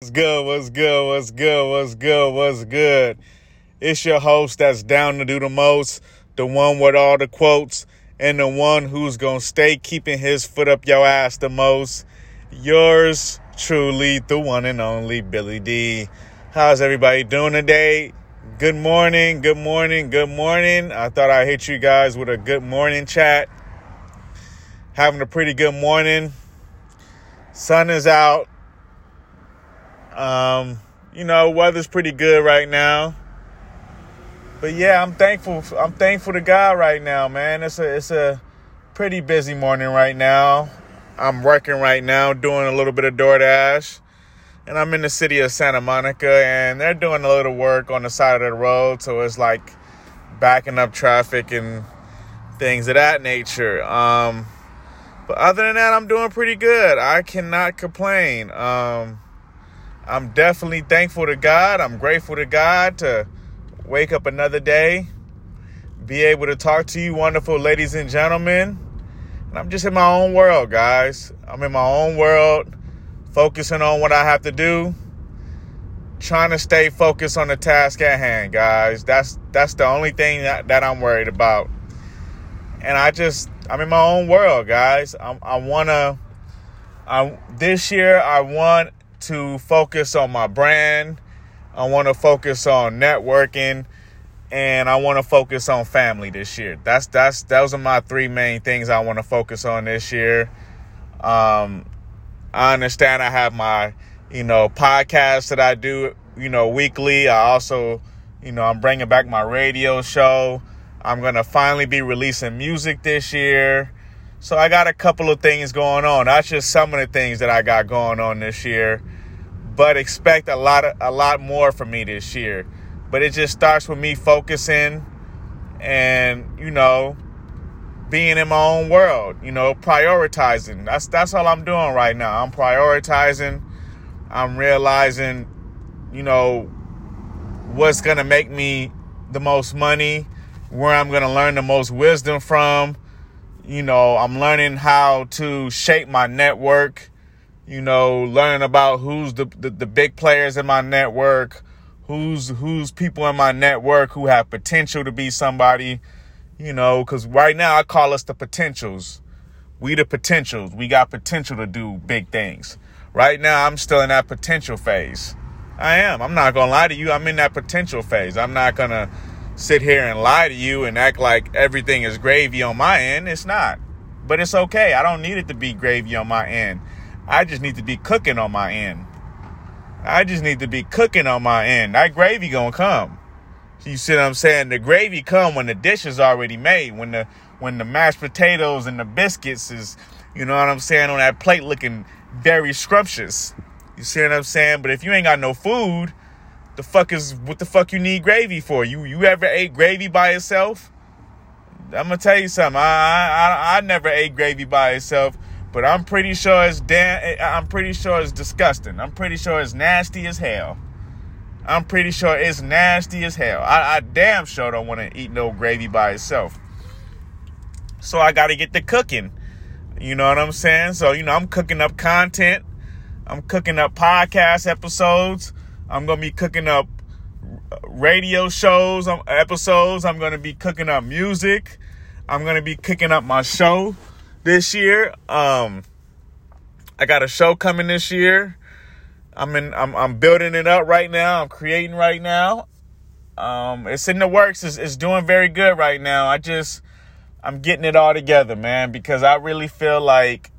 What's good? What's good? What's good? What's good? What's good? It's your host that's down to do the most, the one with all the quotes, and the one who's gonna stay keeping his foot up your ass the most. Yours truly, the one and only Billy D. How's everybody doing today? Good morning, good morning, good morning. I thought I'd hit you guys with a good morning chat. Having a pretty good morning. Sun is out um, you know, weather's pretty good right now. But yeah, I'm thankful. I'm thankful to God right now, man. It's a it's a pretty busy morning right now. I'm working right now, doing a little bit of DoorDash, and I'm in the city of Santa Monica, and they're doing a little work on the side of the road, so it's like backing up traffic and things of that nature. Um, but other than that, I'm doing pretty good. I cannot complain. Um, I'm definitely thankful to God. I'm grateful to God to wake up another day, be able to talk to you, wonderful ladies and gentlemen. And I'm just in my own world, guys. I'm in my own world, focusing on what I have to do, trying to stay focused on the task at hand, guys. That's that's the only thing that, that I'm worried about. And I just I'm in my own world, guys. I, I wanna. I this year I want to focus on my brand. I want to focus on networking and I want to focus on family this year. That's that's those are my three main things I want to focus on this year. Um, I understand I have my you know podcast that I do you know weekly. I also you know I'm bringing back my radio show. I'm gonna finally be releasing music this year. So I got a couple of things going on. That's just some of the things that I got going on this year. But expect a lot of, a lot more from me this year. But it just starts with me focusing and, you know, being in my own world, you know, prioritizing. That's that's all I'm doing right now. I'm prioritizing. I'm realizing, you know, what's going to make me the most money, where I'm going to learn the most wisdom from you know, I'm learning how to shape my network, you know, learning about who's the, the, the big players in my network, who's who's people in my network who have potential to be somebody, you know, because right now I call us the potentials. We the potentials. We got potential to do big things. Right now I'm still in that potential phase. I am. I'm not gonna lie to you. I'm in that potential phase. I'm not gonna sit here and lie to you and act like everything is gravy on my end. It's not. But it's okay. I don't need it to be gravy on my end. I just need to be cooking on my end. I just need to be cooking on my end. That gravy gonna come. You see what I'm saying? The gravy come when the dish is already made. When the when the mashed potatoes and the biscuits is, you know what I'm saying, on that plate looking very scrumptious. You see what I'm saying? But if you ain't got no food, the fuck is what the fuck you need gravy for? You you ever ate gravy by itself? I'm gonna tell you something. I I I never ate gravy by itself, but I'm pretty sure it's damn. I'm pretty sure it's disgusting. I'm pretty sure it's nasty as hell. I'm pretty sure it's nasty as hell. I, I damn sure don't want to eat no gravy by itself. So I got to get the cooking. You know what I'm saying? So you know I'm cooking up content. I'm cooking up podcast episodes. I'm gonna be cooking up radio shows, um, episodes. I'm gonna be cooking up music. I'm gonna be cooking up my show this year. Um, I got a show coming this year. I'm in. I'm, I'm building it up right now. I'm creating right now. Um, it's in the works. It's, it's doing very good right now. I just I'm getting it all together, man, because I really feel like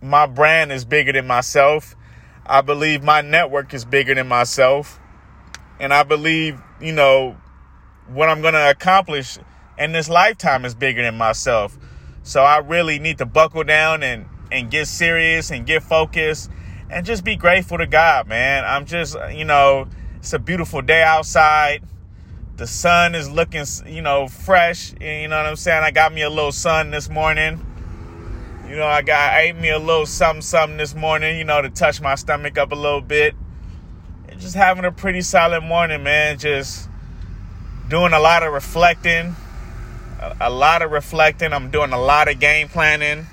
my brand is bigger than myself I believe my network is bigger than myself. And I believe, you know, what I'm going to accomplish in this lifetime is bigger than myself. So I really need to buckle down and, and get serious and get focused and just be grateful to God, man. I'm just, you know, it's a beautiful day outside. The sun is looking, you know, fresh. You know what I'm saying? I got me a little sun this morning. You know, I got I ate me a little something something this morning, you know, to touch my stomach up a little bit. And just having a pretty solid morning, man. Just doing a lot of reflecting. A, a lot of reflecting. I'm doing a lot of game planning.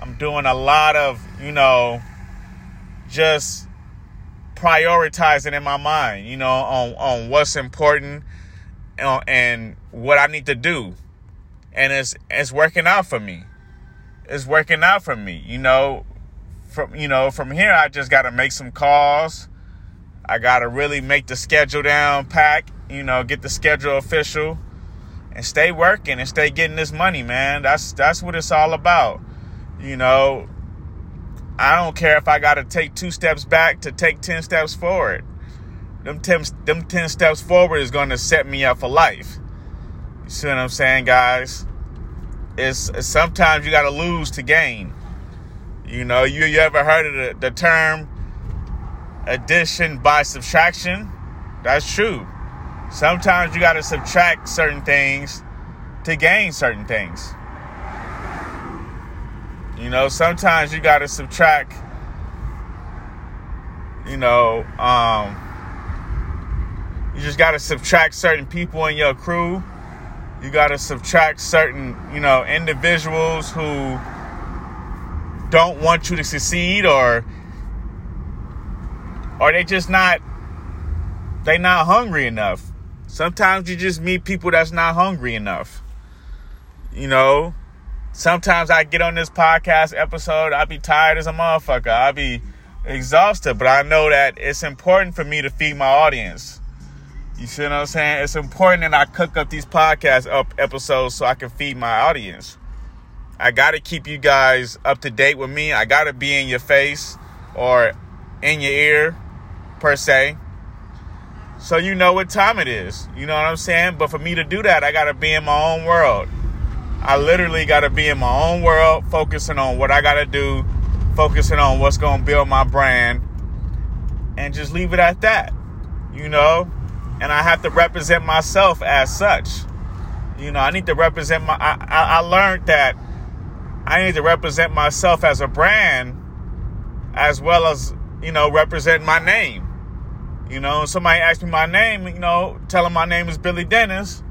I'm doing a lot of, you know, just prioritizing in my mind, you know, on on what's important and, and what I need to do, and it's it's working out for me. It's working out for me, you know. From you know, from here, I just got to make some calls. I got to really make the schedule down, pack, you know, get the schedule official, and stay working and stay getting this money, man. That's that's what it's all about, you know I don't care if I got to take two steps back to take 10 steps forward. Them 10, them 10 steps forward is to set me up for life. You see what I'm saying, guys? It's, sometimes you got to lose to gain. You know, you, you ever heard of the, the term addition by subtraction? That's true. Sometimes you got to subtract certain things to gain certain things. You know, sometimes you got to subtract, you know, um, you just got to subtract certain people in your crew. You got to subtract certain, you know, individuals who don't want you to succeed or or they just not they not hungry enough. Sometimes you just meet people that's not hungry enough. You know, sometimes I get on this podcast episode, I be tired as a motherfucker. I be exhausted, but I know that it's important for me to feed my audience. You see what I'm saying? It's important that I cook up these podcast up episodes so I can feed my audience. I got to keep you guys up to date with me. I got to be in your face or in your ear per se. So you know what time it is. You know what I'm saying? But for me to do that, I got to be in my own world. I literally got to be in my own world, focusing on what I got to do, focusing on what's to build my brand, and just leave it at that, you know? And I have to represent myself as such. You know, I need to represent my. I, I, learned that I need to represent myself as a brand as well as, you know, represent my name. You know, somebody asked me my name, you know, tell them my name is Billy Dennis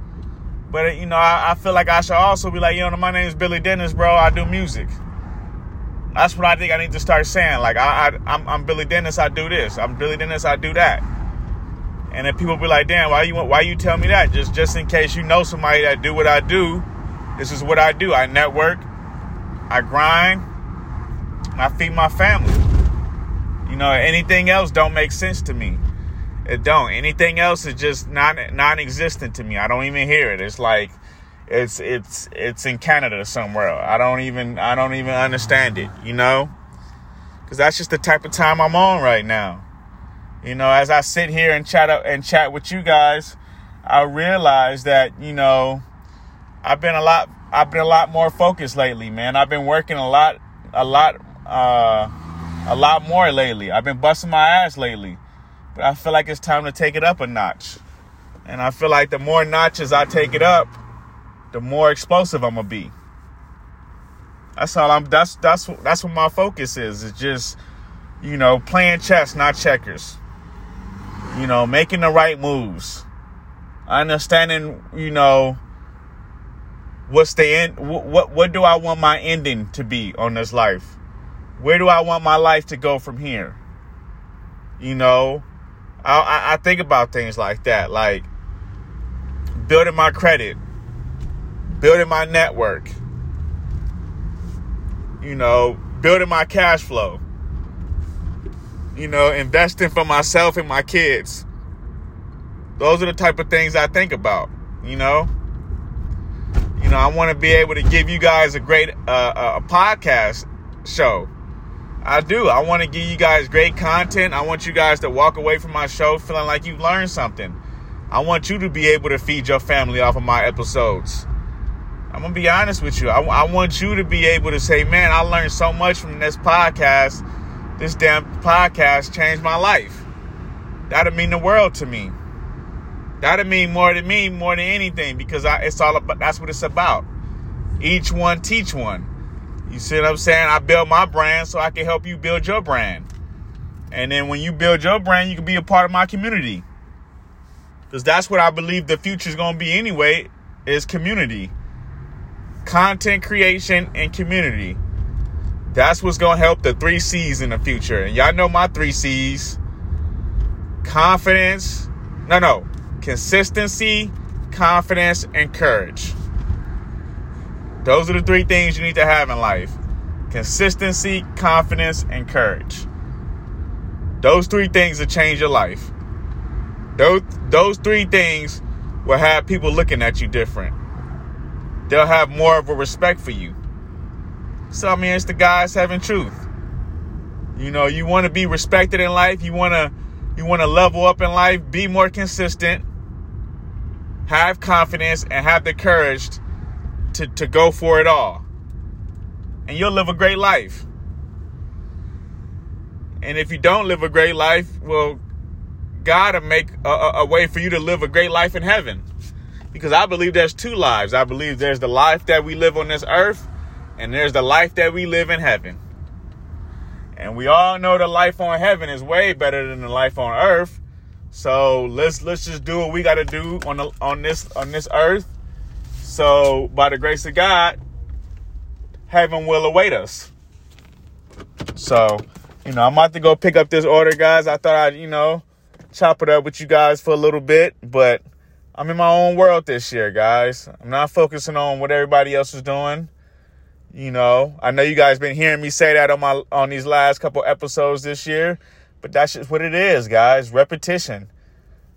but you know, I, I, feel like I should also be like, you know, my name is Billy Dennis, bro. I do music. That's what I think I need to start saying. Like, I, I I'm, I'm Billy Dennis. I do this. I'm Billy Dennis. I do that. And then people be like, damn, why you why you tell me that? Just just in case you know somebody that do what I do. This is what I do. I network. I grind. I feed my family. You know, anything else don't make sense to me. It don't. Anything else is just non non-existent to me. I don't even hear it. It's like it's it's it's in Canada somewhere. I don't even I don't even understand it, you know? Cuz that's just the type of time I'm on right now. You know, as I sit here and chat up and chat with you guys, I realize that, you know, I've been a lot I've been a lot more focused lately, man. I've been working a lot a lot uh a lot more lately. I've been busting my ass lately. But I feel like it's time to take it up a notch. And I feel like the more notches I take it up, the more explosive I'm gonna be. That's all I'm that's that's that's what my focus is. It's just, you know, playing chess, not checkers. You know, making the right moves. Understanding, you know, what's the end what, what do I want my ending to be on this life? Where do I want my life to go from here? You know, I, I think about things like that, like building my credit, building my network, you know, building my cash flow, you know, investing for myself and my kids. Those are the type of things I think about, you know. You know, I want to be able to give you guys a great uh, a podcast show I do. I want to give you guys great content. I want you guys to walk away from my show feeling like you learned something. I want you to be able to feed your family off of my episodes. I'm going to be honest with you. I, I want you to be able to say, man, I learned so much from this podcast. This damn podcast changed my life. That'd mean the world to me. That'd mean more to me more than anything because I, it's all about, that's what it's about. Each one teach one. You see what I'm saying? I build my brand so I can help you build your brand. And then when you build your brand, you can be a part of my community. Because that's what I believe the future is going to be anyway, is community. Content creation and community. That's what's going to help the three C's in the future. And y'all know my three C's. confidence, no, no, consistency, confidence, and courage. Those are the three things you need to have in life consistency, confidence, and courage. Those three things will change your life. Those, those three things will have people looking at you different. They'll have more of a respect for you. So, I mean, it's the guys having truth. You know, you want to be respected in life. You want to you want to level up in life, be more consistent, have confidence, and have the courage to, to go for it all. And you'll live a great life. And if you don't live a great life, well, God will make a, a, a way for you to live a great life in heaven. Because I believe there's two lives. I believe there's the life that we live on this earth, and there's the life that we live in heaven. And we all know the life on heaven is way better than the life on earth. So let's let's just do what we got to do on the, on this on this earth. So by the grace of God, heaven will await us. So, you know, I'm about to go pick up this order, guys. I thought I'd, you know, chop it up with you guys for a little bit, but I'm in my own world this year, guys. I'm not focusing on what everybody else is doing. You know, I know you guys been hearing me say that on my on these last couple episodes this year, but that's just what it is, guys. Repetition.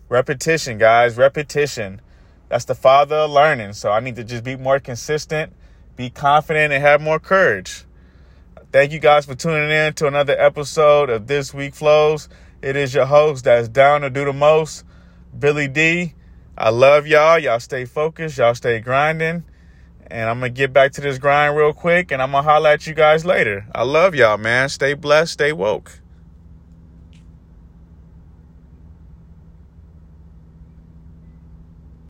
Repetition, guys. Repetition. That's the father of learning. So I need to just be more consistent, be confident, and have more courage. Thank you guys for tuning in to another episode of This Week Flows. It is your host that's down to do the most, Billy D. I love y'all. Y'all stay focused. Y'all stay grinding. And I'm going to get back to this grind real quick and I'm going to holler at you guys later. I love y'all, man. Stay blessed, stay woke.